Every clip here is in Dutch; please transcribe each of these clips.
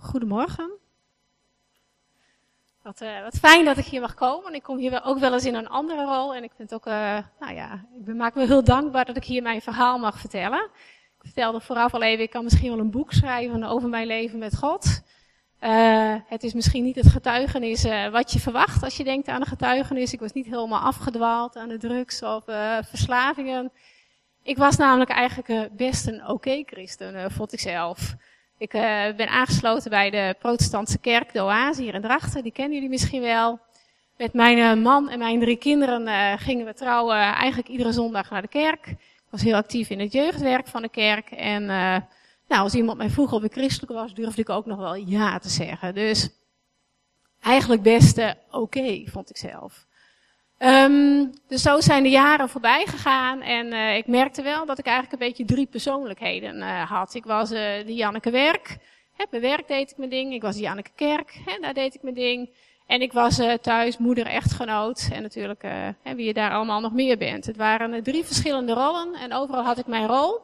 Goedemorgen. Wat, uh, wat, fijn dat ik hier mag komen. Ik kom hier ook wel eens in een andere rol. En ik vind ook, uh, nou ja, ik maak me heel dankbaar dat ik hier mijn verhaal mag vertellen. Ik vertelde vooraf al even, ik kan misschien wel een boek schrijven over mijn leven met God. Uh, het is misschien niet het getuigenis wat je verwacht als je denkt aan een getuigenis. Ik was niet helemaal afgedwaald aan de drugs of verslavingen. Ik was namelijk eigenlijk best een oké okay christen, vond ik zelf. Ik uh, ben aangesloten bij de protestantse kerk, de Oase, hier in Drachten. Die kennen jullie misschien wel. Met mijn uh, man en mijn drie kinderen uh, gingen we trouwen eigenlijk iedere zondag naar de kerk. Ik was heel actief in het jeugdwerk van de kerk. En nou, als iemand mij vroeg of ik christelijk was, durfde ik ook nog wel ja te zeggen. Dus eigenlijk best oké, okay, vond ik zelf. Um, dus zo zijn de jaren voorbij gegaan en uh, ik merkte wel dat ik eigenlijk een beetje drie persoonlijkheden uh, had. Ik was uh, de Janneke Werk, hè, bij werk deed ik mijn ding. Ik was de Janneke Kerk, hè, daar deed ik mijn ding. En ik was thuis moeder, echtgenoot en natuurlijk hè, wie je daar allemaal nog meer bent. Het waren drie verschillende rollen en overal had ik mijn rol.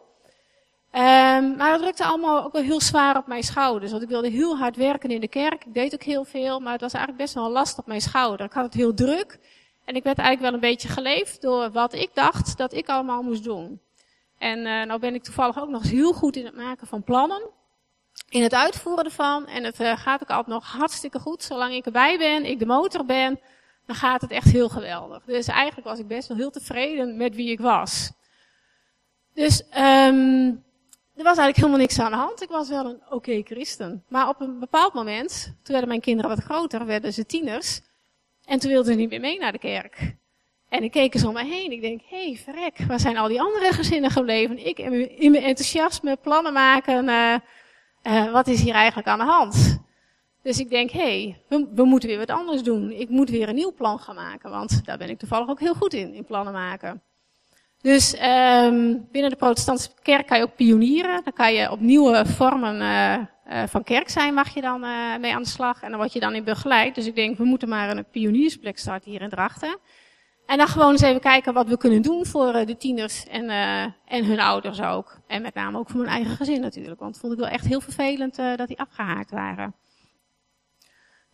Um, maar het drukte allemaal ook wel heel zwaar op mijn schouders. Want ik wilde heel hard werken in de kerk. Ik deed ook heel veel, maar het was eigenlijk best wel last op mijn schouder. Ik had het heel druk. En ik werd eigenlijk wel een beetje geleefd door wat ik dacht dat ik allemaal moest doen. En uh, nou ben ik toevallig ook nog eens heel goed in het maken van plannen. In het uitvoeren ervan. En het uh, gaat ook altijd nog hartstikke goed. Zolang ik erbij ben, ik de motor ben, dan gaat het echt heel geweldig. Dus eigenlijk was ik best wel heel tevreden met wie ik was. Dus um, er was eigenlijk helemaal niks aan de hand. Ik was wel een oké christen. Maar op een bepaald moment, toen werden mijn kinderen wat groter, werden ze tieners. En toen wilde ze niet meer mee naar de kerk. En ik keek eens om me heen. Ik denk, hé, hey, verrek, waar zijn al die andere gezinnen gebleven? Ik in mijn enthousiasme, plannen maken, uh, wat is hier eigenlijk aan de hand? Dus ik denk, hé, hey, we, we, moeten weer wat anders doen. Ik moet weer een nieuw plan gaan maken, want daar ben ik toevallig ook heel goed in, in plannen maken. Dus um, binnen de protestantse kerk kan je ook pionieren. Dan kan je op nieuwe vormen uh, van kerk zijn, mag je dan uh, mee aan de slag. En dan word je dan in begeleid. Dus ik denk, we moeten maar een pioniersplek starten hier in Drachten. En dan gewoon eens even kijken wat we kunnen doen voor de tieners en, en hun ouders ook. En met name ook voor mijn eigen gezin natuurlijk. Want vond ik wel echt heel vervelend dat die afgehaakt waren.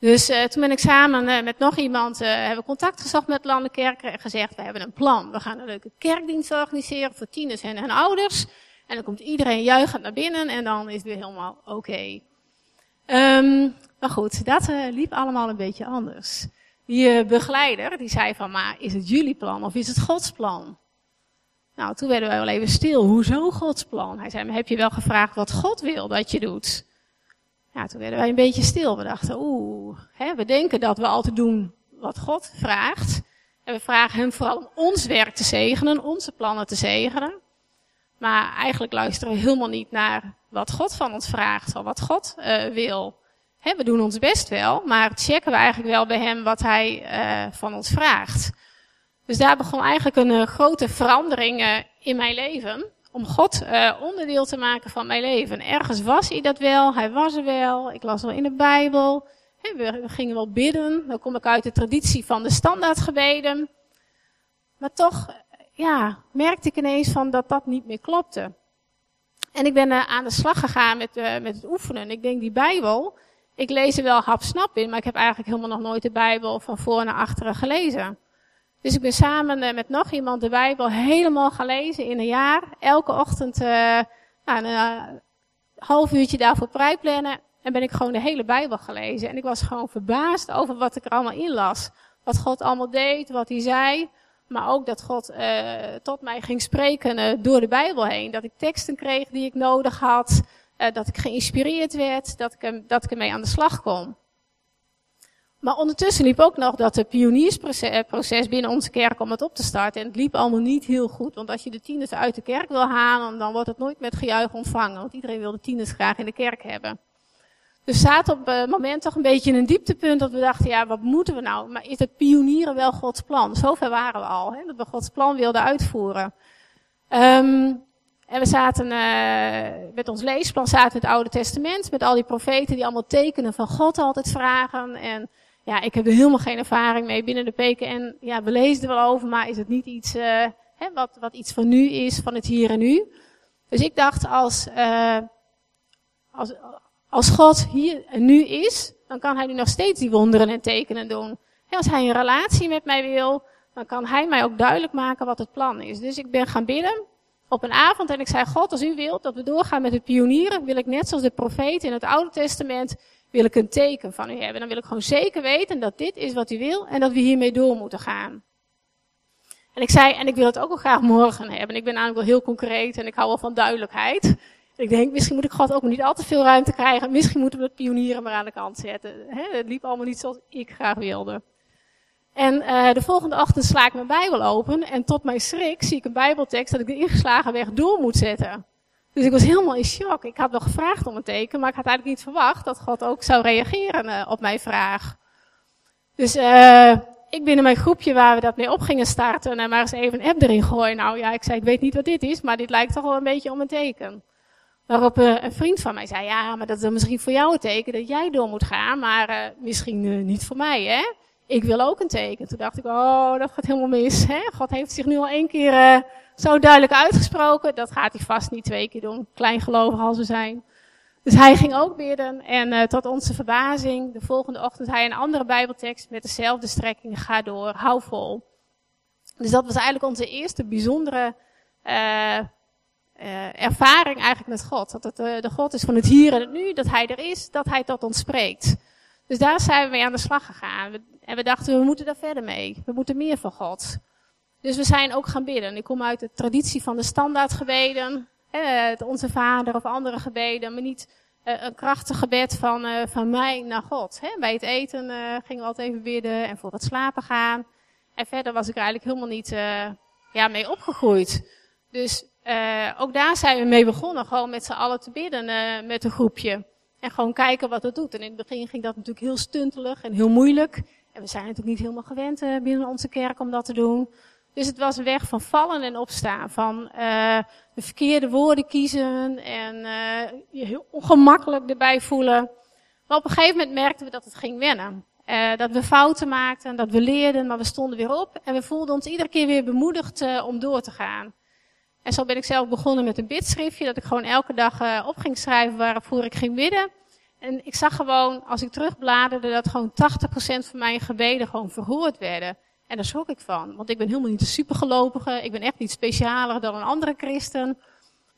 Dus uh, toen ben ik samen uh, met nog iemand, uh, hebben contact gezocht met Landenkerken en gezegd, we hebben een plan. We gaan een leuke kerkdienst organiseren voor tieners en hun ouders. En dan komt iedereen juichend naar binnen en dan is het weer helemaal oké. Okay. Um, maar goed, dat liep allemaal een beetje anders. Die begeleider, die zei van, maar is het jullie plan of is het Gods plan? Nou, toen werden we wel even stil. Hoezo Gods plan? Hij zei, maar heb je wel gevraagd wat God wil dat je doet? Ja, toen werden wij een beetje stil. We dachten, oeh, we denken dat we altijd doen wat God vraagt. En we vragen hem vooral om ons werk te zegenen, onze plannen te zegenen. Maar eigenlijk luisteren we helemaal niet naar wat God van ons vraagt, of wat God uh, wil. We doen ons best wel, maar checken we eigenlijk wel bij hem wat hij uh, van ons vraagt. Dus daar begon eigenlijk een uh, grote verandering in mijn leven om God uh, onderdeel te maken van mijn leven. Ergens was hij dat wel, hij was er wel, ik las wel in de Bijbel. we, we, gingen wel bidden, dan kom ik uit de traditie van de standaardgebeden. Maar toch, ja, merkte ik ineens van dat dat niet meer klopte. En ik ben uh, aan de slag gegaan met, uh, met het oefenen. Ik denk, die Bijbel, ik lees er wel hapsnap in, maar ik heb eigenlijk helemaal nog nooit de Bijbel van voor naar achteren gelezen. Dus ik ben samen uh, met nog iemand de Bijbel helemaal gaan lezen in een jaar. Elke ochtend uh, een uh, half uurtje daarvoor prijplannen. En ben ik gewoon de hele Bijbel gelezen. En ik was gewoon verbaasd over wat ik er allemaal in las. Wat God allemaal deed, wat hij zei. Maar ook dat God tot mij ging spreken door de Bijbel heen. Dat ik teksten kreeg die ik nodig had. dat ik geïnspireerd werd. Dat ik, dat ik ermee aan de slag kon. Maar ondertussen liep ook nog dat pioniersproces binnen onze kerk om het op te starten. En het liep allemaal niet heel goed. Want als je de tieners uit de kerk wil halen, dan wordt het nooit met gejuich ontvangen. Want iedereen wil de tieners graag in de kerk hebben. Dus zaten op het moment toch een beetje in een dieptepunt dat we dachten, ja, wat moeten we nou? Maar is het pionieren wel Gods plan? Zover waren we al, hè, dat we Gods plan wilden uitvoeren. Um, en we zaten uh, met ons leesplan zaten in het Oude Testament, met al die profeten die allemaal tekenen van God altijd vragen. En ja, ik heb er helemaal geen ervaring mee binnen de PKN. Ja, we lezen er wel over, maar is het niet iets uh, hè, wat, wat iets van nu is, van het hier en nu? Dus ik dacht, als, uh, als, als God hier en nu is, dan kan hij nu nog steeds die wonderen en tekenen doen. En als hij een relatie met mij wil, dan kan hij mij ook duidelijk maken wat het plan is. Dus ik ben gaan bidden op een avond en ik zei, God, als u wilt dat we doorgaan met het pionieren, wil ik net zoals de profeet in het Oude Testament, wil ik een teken van u hebben. Dan wil ik gewoon zeker weten dat dit is wat u wil en dat we hiermee door moeten gaan. En ik zei, en ik wil het ook wel graag morgen hebben. Ik ben namelijk wel heel concreet en ik hou wel van duidelijkheid. Ik denk, misschien moet ik God ook niet al te veel ruimte krijgen. Misschien moeten we het pionieren maar aan de kant zetten. het liep allemaal niet zoals ik graag wilde. En uh, de volgende ochtend sla ik mijn Bijbel open. En tot mijn schrik zie ik een Bijbeltekst dat ik de ingeslagen weg door moet zetten. Dus ik was helemaal in shock. Ik had wel gevraagd om een teken, maar ik had eigenlijk niet verwacht dat God ook zou reageren uh, op mijn vraag. Dus uh, ik binnen mijn groepje waar we dat mee op gingen starten en maar eens even een app erin gooien. Nou ja, ik zei, ik weet niet wat dit is, maar dit lijkt toch wel een beetje om een teken. Waarop uh, een vriend van mij zei, ja, maar dat is misschien voor jou een teken dat jij door moet gaan, maar misschien niet voor mij, hè? Ik wil ook een teken. Toen dacht ik, oh, dat gaat helemaal mis, hè? God heeft zich nu al één keer zo duidelijk uitgesproken, dat gaat hij vast niet twee keer doen, kleingelovig als we zijn. Dus hij ging ook bidden en tot onze verbazing, de volgende ochtend hij een andere bijbeltekst met dezelfde strekking, ga door, hou vol. Dus dat was eigenlijk onze eerste bijzondere uh, ervaring eigenlijk met God. Dat het uh, de God is van het hier en het nu, dat Hij er is, dat Hij tot ons spreekt. Dus daar zijn we mee aan de slag gegaan. En we dachten, we moeten daar verder mee. We moeten meer van God. Dus we zijn ook gaan bidden. Ik kom uit de traditie van de standaardgebeden. Eh, onze vader of andere gebeden. Maar niet uh, een krachtig gebed van, uh, van mij naar God. Bij het eten uh, gingen we altijd even bidden en voor het slapen gaan. En verder was ik eigenlijk helemaal niet ja, mee opgegroeid. Dus ook daar zijn we mee begonnen, gewoon met z'n allen te bidden met een groepje. En gewoon kijken wat het doet. En in het begin ging dat natuurlijk heel stuntelig en heel moeilijk. En we zijn natuurlijk niet helemaal gewend uh, binnen onze kerk om dat te doen. Dus het was een weg van vallen en opstaan. Van de verkeerde woorden kiezen en je heel ongemakkelijk erbij voelen. Maar op een gegeven moment merkten we dat het ging wennen. dat we fouten maakten, dat we leerden, maar we stonden weer op. En we voelden ons iedere keer weer bemoedigd om door te gaan. En zo ben ik zelf begonnen met een bidschriftje, dat ik gewoon elke dag uh, op ging schrijven waarvoor ik ging bidden. En ik zag gewoon, als ik terugbladerde, dat gewoon 80% van mijn gebeden gewoon verhoord werden. En daar schrok ik van, want ik ben helemaal niet de supergelopige, ik ben echt niet specialer dan een andere christen.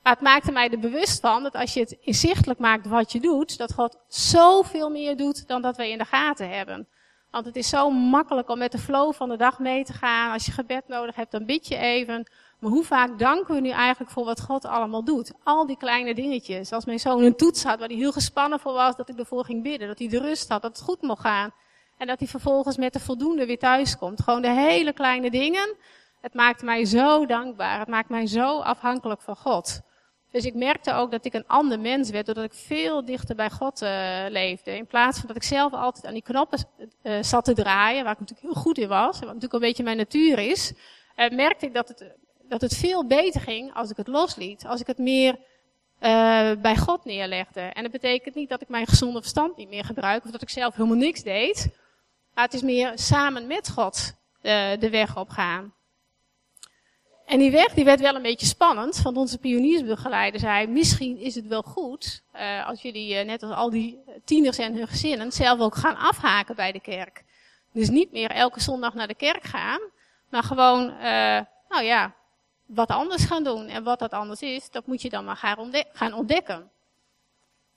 Maar het maakte mij er bewust van dat als je het inzichtelijk maakt wat je doet, dat God zoveel meer doet dan dat wij in de gaten hebben. Want het is zo makkelijk om met de flow van de dag mee te gaan. Als je gebed nodig hebt, dan bid je even. Maar hoe vaak danken we nu eigenlijk voor wat God allemaal doet? Al die kleine dingetjes. Als mijn zoon een toets had waar hij heel gespannen voor was, dat ik ervoor ging bidden. Dat hij de rust had, dat het goed mocht gaan. En dat hij vervolgens met de voldoende weer thuis komt. Gewoon de hele kleine dingen. Het maakt mij zo dankbaar. Het maakt mij zo afhankelijk van God. Dus ik merkte ook dat ik een ander mens werd, doordat ik veel dichter bij God uh, leefde. In plaats van dat ik zelf altijd aan die knoppen uh, zat te draaien, waar ik natuurlijk heel goed in was, wat natuurlijk een beetje mijn natuur is, uh, merkte ik dat het dat het veel beter ging als ik het losliet. Als ik het meer uh, bij God neerlegde. En dat betekent niet dat ik mijn gezonde verstand niet meer gebruik. Of dat ik zelf helemaal niks deed. Maar het is meer samen met God uh, de weg opgaan. En die weg die werd wel een beetje spannend. Want onze pioniersbegeleider zei, misschien is het wel goed. Uh, als jullie, net als al die tieners en hun gezinnen, zelf ook gaan afhaken bij de kerk. Dus niet meer elke zondag naar de kerk gaan. Maar gewoon, nou ja, wat anders gaan doen. En wat dat anders is, dat moet je dan maar gaan ontdekken.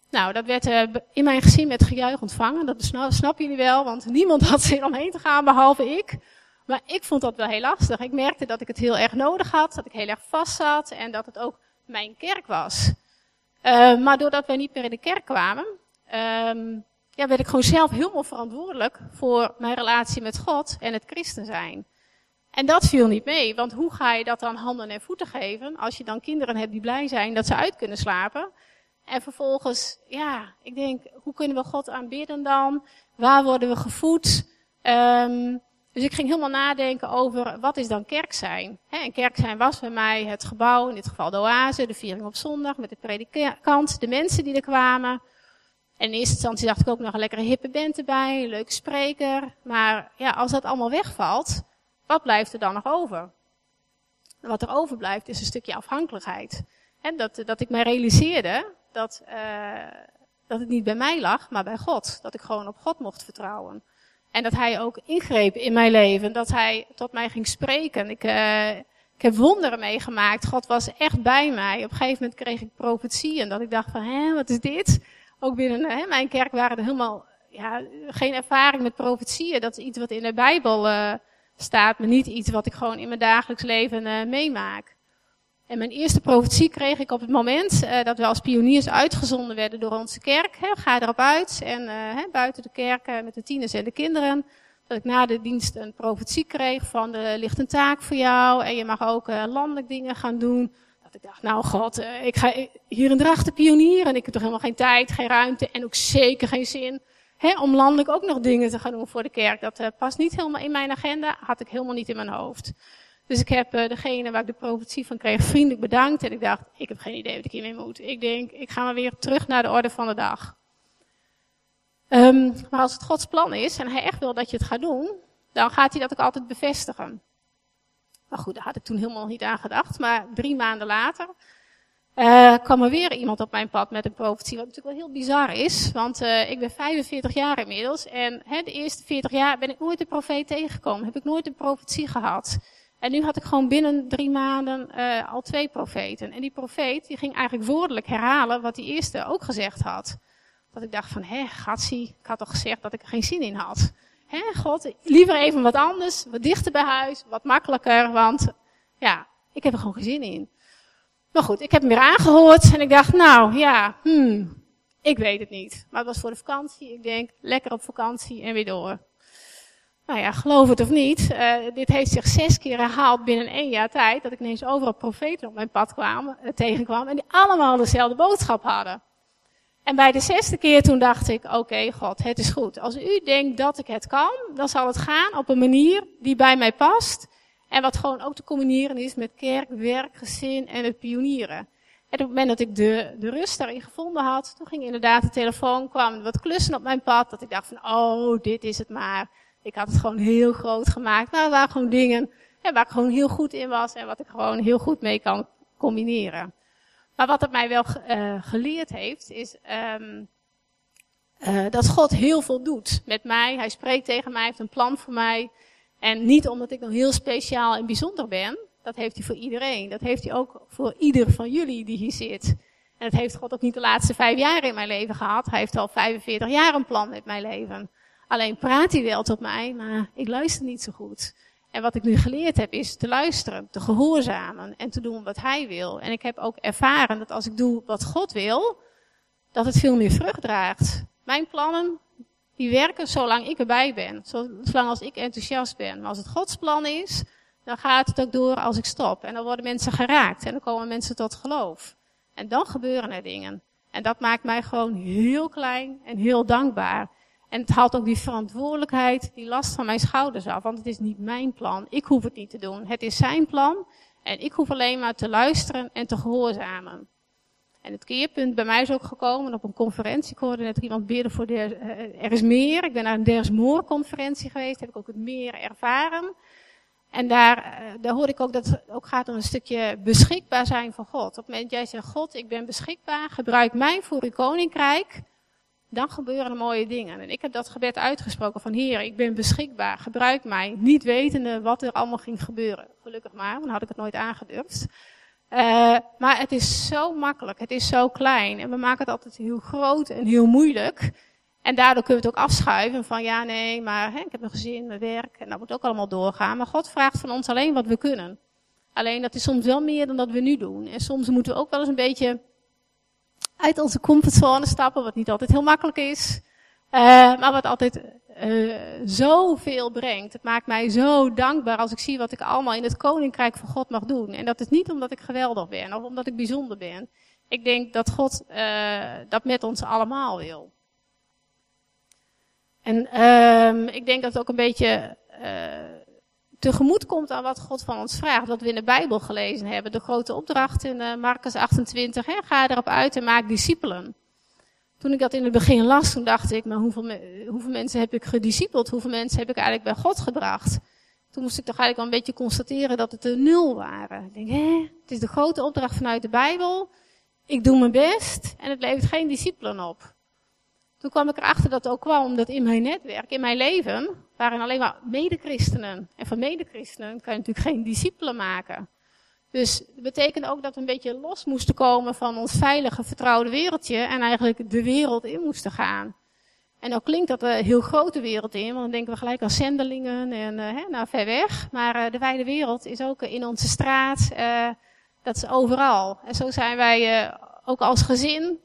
Nou, dat werd uh, in mijn gezin met gejuich ontvangen. Dat snappen jullie wel, want niemand had zin om heen te gaan behalve ik. Maar ik vond dat wel heel lastig. Ik merkte dat ik het heel erg nodig had, dat ik heel erg vast zat en dat het ook mijn kerk was. Uh, maar doordat wij niet meer in de kerk kwamen, um, ja, werd ik gewoon zelf helemaal verantwoordelijk voor mijn relatie met God en het christen zijn. En dat viel niet mee, want hoe ga je dat dan handen en voeten geven als je dan kinderen hebt die blij zijn dat ze uit kunnen slapen? En vervolgens, ja, ik denk, hoe kunnen we God aanbidden dan? Waar worden we gevoed? Um, dus ik ging helemaal nadenken over wat is dan kerk zijn. En kerk zijn was bij mij het gebouw, in dit geval de oase, de viering op zondag met de predikant, de mensen die er kwamen. En in eerste instantie dacht ik ook nog een lekkere hippe band erbij, een leuke spreker. Maar ja, als dat allemaal wegvalt, wat blijft er dan nog over? Wat er overblijft is een stukje afhankelijkheid. En dat, dat ik mij realiseerde dat, uh, dat het niet bij mij lag, maar bij God. Dat ik gewoon op God mocht vertrouwen. En dat hij ook ingreep in mijn leven. Dat hij tot mij ging spreken. Ik, uh, ik heb wonderen meegemaakt. God was echt bij mij. Op een gegeven moment kreeg ik profetieën. Dat ik dacht van, hé, wat is dit? Ook binnen hè, mijn kerk waren er helemaal ja, geen ervaring met profetieën. Dat is iets wat in de Bijbel uh, staat, maar niet iets wat ik gewoon in mijn dagelijks leven uh, meemaak. En mijn eerste profetie kreeg ik op het moment uh, dat we als pioniers uitgezonden werden door onze kerk. Ga erop uit en hè, buiten de kerk met de tieners en de kinderen. Dat ik na de dienst een profetie kreeg van er ligt een taak voor jou en je mag ook landelijk dingen gaan doen. Dat ik dacht, nou god, ik ga hier in Drachten pionieren en ik heb toch helemaal geen tijd, geen ruimte en ook zeker geen zin hè, om landelijk ook nog dingen te gaan doen voor de kerk. Dat past niet helemaal in mijn agenda, had ik helemaal niet in mijn hoofd. Dus ik heb uh, degene waar ik de profetie van kreeg vriendelijk bedankt. En ik dacht, ik heb geen idee wat ik hiermee moet. Ik denk, ik ga maar weer terug naar de orde van de dag. Um, maar als het Gods plan is en hij echt wil dat je het gaat doen, dan gaat hij dat ook altijd bevestigen. Maar goed, daar had ik toen helemaal niet aan gedacht. Maar drie maanden later uh, kwam er weer iemand op mijn pad met een profetie. Wat natuurlijk wel heel bizar is. Want uh, ik ben 45 jaar inmiddels. En hè, de eerste 40 jaar ben ik nooit een profeet tegengekomen. Heb ik nooit een profetie gehad. En nu had ik gewoon binnen drie maanden uh, al twee profeten. En die profeet die ging eigenlijk woordelijk herhalen wat die eerste ook gezegd had. Dat ik dacht van, hé, gatsie, ik had toch gezegd dat ik er geen zin in had. Hé, God, liever even wat anders, wat dichter bij huis, wat makkelijker, want ja, ik heb er gewoon geen zin in. Maar goed, ik heb hem weer aangehoord en ik dacht, nou ja, hmm, ik weet het niet. Maar het was voor de vakantie, ik denk, lekker op vakantie en weer door. Nou ja, geloof het of niet, uh, dit heeft zich zes keer herhaald binnen één jaar tijd. Dat ik ineens overal profeten op mijn pad kwam, uh, tegenkwam en die allemaal dezelfde boodschap hadden. En bij de zesde keer toen dacht ik, oké God, het is goed. Als u denkt dat ik het kan, dan zal het gaan op een manier die bij mij past. En wat gewoon ook te combineren is met kerk, werk, gezin en het pionieren. En op het moment dat ik de, de rust daarin gevonden had, toen ging inderdaad de telefoon, kwam wat klussen op mijn pad. Dat ik dacht van, oh, dit is het maar. Ik had het gewoon heel groot gemaakt. Nou, waren gewoon dingen ja, waar ik gewoon heel goed in was en wat ik gewoon heel goed mee kan combineren. Maar wat het mij wel uh, geleerd heeft, is um, uh, dat God heel veel doet met mij. Hij spreekt tegen mij, heeft een plan voor mij. En niet omdat ik nog heel speciaal en bijzonder ben. Dat heeft hij voor iedereen. Dat heeft hij ook voor ieder van jullie die hier zit. En dat heeft God ook niet de laatste vijf jaar in mijn leven gehad. Hij heeft al 45 jaar een plan met mijn leven. Alleen praat hij wel tot mij, maar ik luister niet zo goed. En wat ik nu geleerd heb is te luisteren, te gehoorzamen en te doen wat hij wil. En ik heb ook ervaren dat als ik doe wat God wil, dat het veel meer vrucht draagt. Mijn plannen, die werken zolang ik erbij ben. Zolang als ik enthousiast ben. Maar als het Gods plan is, dan gaat het ook door als ik stop. En dan worden mensen geraakt en dan komen mensen tot geloof. En dan gebeuren er dingen. En dat maakt mij gewoon heel klein en heel dankbaar. En het haalt ook die verantwoordelijkheid, die last van mijn schouders af. Want het is niet mijn plan. Ik hoef het niet te doen. Het is zijn plan. En ik hoef alleen maar te luisteren en te gehoorzamen. En het keerpunt bij mij is ook gekomen op een conferentie. Ik hoorde net iemand bidden voor de, uh, Er is meer. Ik ben naar een Ders Moor conferentie geweest. Heb ik ook het meer ervaren. En daar, uh, daar hoor ik ook dat het ook gaat om een stukje beschikbaar zijn van God. Op het moment dat jij zegt, God, ik ben beschikbaar. Gebruik mij voor uw koninkrijk dan gebeuren er mooie dingen. En ik heb dat gebed uitgesproken van Heer, ik ben beschikbaar, gebruik mij, niet wetende wat er allemaal ging gebeuren. Gelukkig maar, dan had ik het nooit aangedurfd. Uh, maar het is zo makkelijk, het is zo klein en we maken het altijd heel groot en heel moeilijk. En daardoor kunnen we het ook afschuiven van ja, nee, maar hè, ik heb een gezin, mijn werk en dat moet ook allemaal doorgaan. Maar God vraagt van ons alleen wat we kunnen. Alleen dat is soms wel meer dan dat we nu doen. En soms moeten we ook wel eens een beetje uit onze comfortzone stappen, wat niet altijd heel makkelijk is, uh, maar wat altijd uh, zoveel brengt. Het maakt mij zo dankbaar als ik zie wat ik allemaal in het koninkrijk van God mag doen. En dat is niet omdat ik geweldig ben of omdat ik bijzonder ben. Ik denk dat God uh, dat met ons allemaal wil. En um, ik denk dat het ook een beetje tegemoet komt aan wat God van ons vraagt. Wat we in de Bijbel gelezen hebben. De grote opdracht in Marcus 28. Hè, ga erop uit en maak discipelen. Toen ik dat in het begin las, toen dacht ik, maar hoeveel, hoeveel mensen heb ik gediscipeld? Hoeveel mensen heb ik eigenlijk bij God gebracht? Toen moest ik toch eigenlijk wel een beetje constateren dat het er nul waren. Ik denk, hè, het is de grote opdracht vanuit de Bijbel. Ik doe mijn best en het levert geen discipelen op. toen kwam ik erachter dat het ook kwam omdat in mijn netwerk, in mijn leven, waren alleen maar medechristenen. En van medechristenen kan je natuurlijk geen discipelen maken. Dus dat betekent ook dat we een beetje los moesten komen van ons veilige, vertrouwde wereldje en eigenlijk de wereld in moesten gaan. En dan klinkt dat een heel grote wereld in, want dan denken we gelijk aan zendelingen en uh, hè, nou ver weg. Maar uh, de wijde wereld is ook in onze straat, uh, dat is overal. En zo zijn wij ook als gezin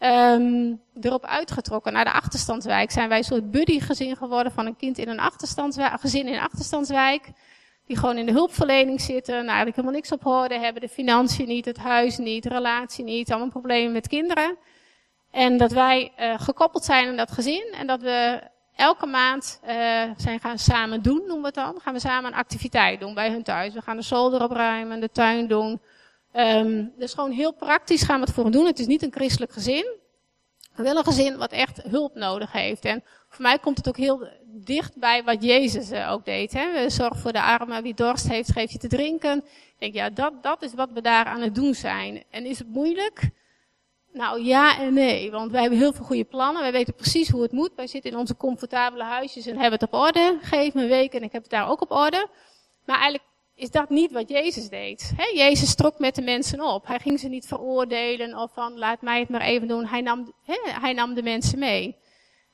um, erop uitgetrokken. Naar de achterstandswijk zijn wij een soort buddy-gezin geworden van een kind in een achterstandswijk, gezin in een achterstandswijk. Die gewoon in de hulpverlening zitten, en eigenlijk helemaal niks op orde hebben. De financiën niet, het huis niet, de relatie niet, allemaal problemen met kinderen. En dat wij uh, gekoppeld zijn in dat gezin en dat we elke maand uh, zijn gaan samen doen, noemen we het dan. Gaan we samen een activiteit doen bij hun thuis. We gaan de zolder opruimen, de tuin doen. Um, dus gewoon heel praktisch gaan we het voor hen doen. Het is niet een christelijk gezin. Maar wel een gezin wat echt hulp nodig heeft. En voor mij komt het ook heel dicht bij wat Jezus uh, ook deed. Hè? Zorg voor de armen, wie dorst heeft, geef je te drinken. Ik denk, ja, dat, dat is wat we daar aan het doen zijn. En is het moeilijk? Nou ja en nee, want wij hebben heel veel goede plannen. Wij weten precies hoe het moet. Wij zitten in onze comfortabele huisjes en hebben het op orde. Geef me een week en ik heb het daar ook op orde. Maar eigenlijk is dat niet wat Jezus deed. Jezus trok met de mensen op. Hij ging ze niet veroordelen of van laat mij het maar even doen. Hij nam, hij nam de mensen mee.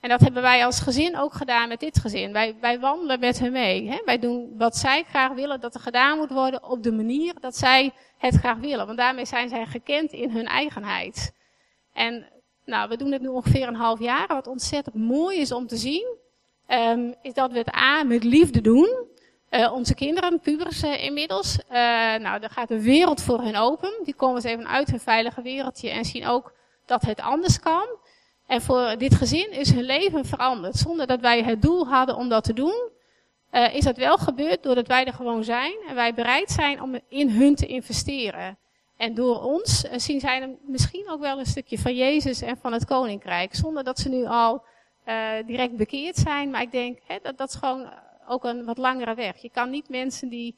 En dat hebben wij als gezin ook gedaan met dit gezin. Wij, wij wandelen met hen mee. He. Wij doen wat zij graag willen dat er gedaan moet worden op de manier dat zij het graag willen. Want daarmee zijn zij gekend in hun eigenheid. En nou, we doen het nu ongeveer een half jaar. Wat ontzettend mooi is om te zien, um, is dat we het A met liefde doen. Uh, onze kinderen, pubers uh, inmiddels, uh, nou, daar gaat de wereld voor hen open. Die komen eens even uit hun veilige wereldje en zien ook dat het anders kan. En voor dit gezin is hun leven veranderd. Zonder dat wij het doel hadden om dat te doen, is dat wel gebeurd doordat wij er gewoon zijn en wij bereid zijn om in hun te investeren. En door ons zien zij misschien ook wel een stukje van Jezus en van het Koninkrijk. Zonder dat ze nu al direct bekeerd zijn. Maar ik denk, hè, dat, dat is gewoon ook een wat langere weg. Je kan niet mensen die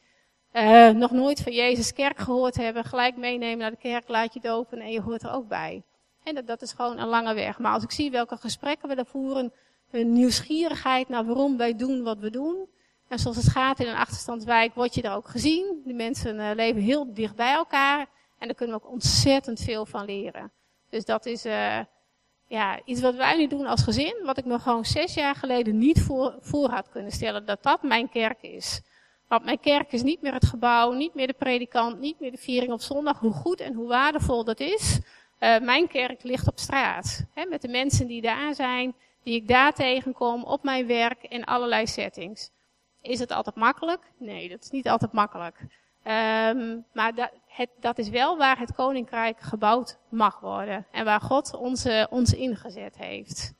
nog nooit van Jezus kerk gehoord hebben, gelijk meenemen naar de kerk, laat je dopen en je hoort er ook bij. En dat, dat is gewoon een lange weg. Maar als ik zie welke gesprekken we daar voeren, hun nieuwsgierigheid naar waarom wij doen wat we doen. En zoals het gaat in een achterstandswijk, word je daar ook gezien. De mensen uh, leven heel dicht bij elkaar. En daar kunnen we ook ontzettend veel van leren. Dus dat is, uh, ja, iets wat wij nu doen als gezin, wat ik me gewoon zes jaar geleden niet voor, voor had kunnen stellen, dat dat mijn kerk is. Want mijn kerk is niet meer het gebouw, niet meer de predikant, niet meer de viering op zondag, hoe goed en hoe waardevol dat is. Uh, mijn kerk ligt op straat. Hè, met de mensen die daar zijn, die ik daar tegenkom, op mijn werk, in allerlei settings. Is het altijd makkelijk? Nee, dat is niet altijd makkelijk. Um, maar dat, het, dat is wel waar het koninkrijk gebouwd mag worden. En waar God ons, ons ingezet heeft.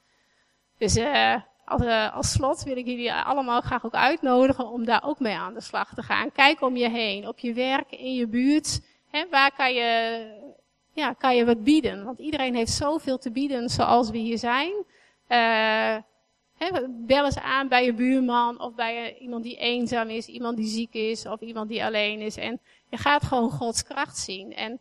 Dus uh, als, uh, als slot wil ik jullie allemaal graag ook uitnodigen om daar ook mee aan de slag te gaan. Kijk om je heen, op je werk, in je buurt. Hè, waar kan je, ja, kan je wat bieden? Want iedereen heeft zoveel te bieden zoals we hier zijn. Uh, bel eens aan bij je buurman of bij iemand die eenzaam is, iemand die ziek is of iemand die alleen is. En je gaat gewoon Gods kracht zien. En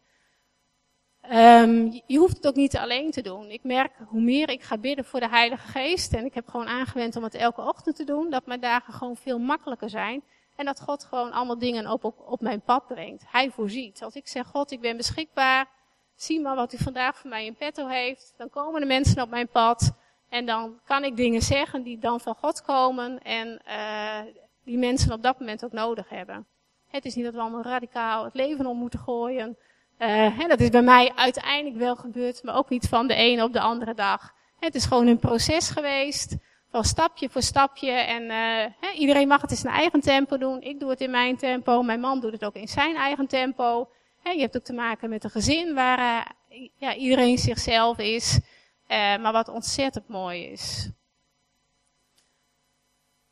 um, je hoeft het ook niet alleen te doen. Ik merk hoe meer ik ga bidden voor de Heilige Geest, en ik heb gewoon aangewend om het elke ochtend te doen, dat mijn dagen gewoon veel makkelijker zijn. En dat God gewoon allemaal dingen op, op, op mijn pad brengt. Hij voorziet. Als ik zeg, God, ik ben beschikbaar, zie maar wat u vandaag voor mij in petto heeft, dan komen de mensen op mijn pad. En dan kan ik dingen zeggen die dan van God komen en uh, die mensen op dat moment ook nodig hebben. Het is niet dat we allemaal radicaal het leven om moeten gooien. Uh, dat is bij mij uiteindelijk wel gebeurd, maar ook niet van de ene op de andere dag. Het is gewoon een proces geweest, van stapje voor stapje. En uh, iedereen mag het in zijn eigen tempo doen. Ik doe het in mijn tempo, mijn man doet het ook in zijn eigen tempo. Je hebt ook te maken met een gezin waar ja, iedereen zichzelf is. Uh, maar wat ontzettend mooi is.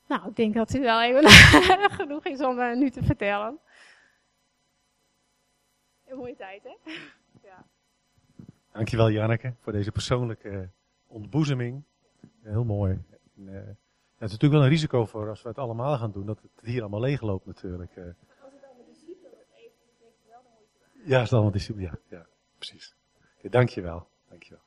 Nou, ik denk dat het wel even genoeg is om uh, nu te vertellen. Een mooie tijd, hè? ja. Dankjewel, Janneke, voor deze persoonlijke ontboezeming. Heel mooi. En, het is natuurlijk wel een risico voor als we het allemaal gaan doen, dat het hier allemaal leeg loopt natuurlijk. Als het dan met discipelen wordt even, denk ik wel de moeite waard. Ja, het allemaal discipelen, ja, ja, precies. Okay, dankjewel, dankjewel.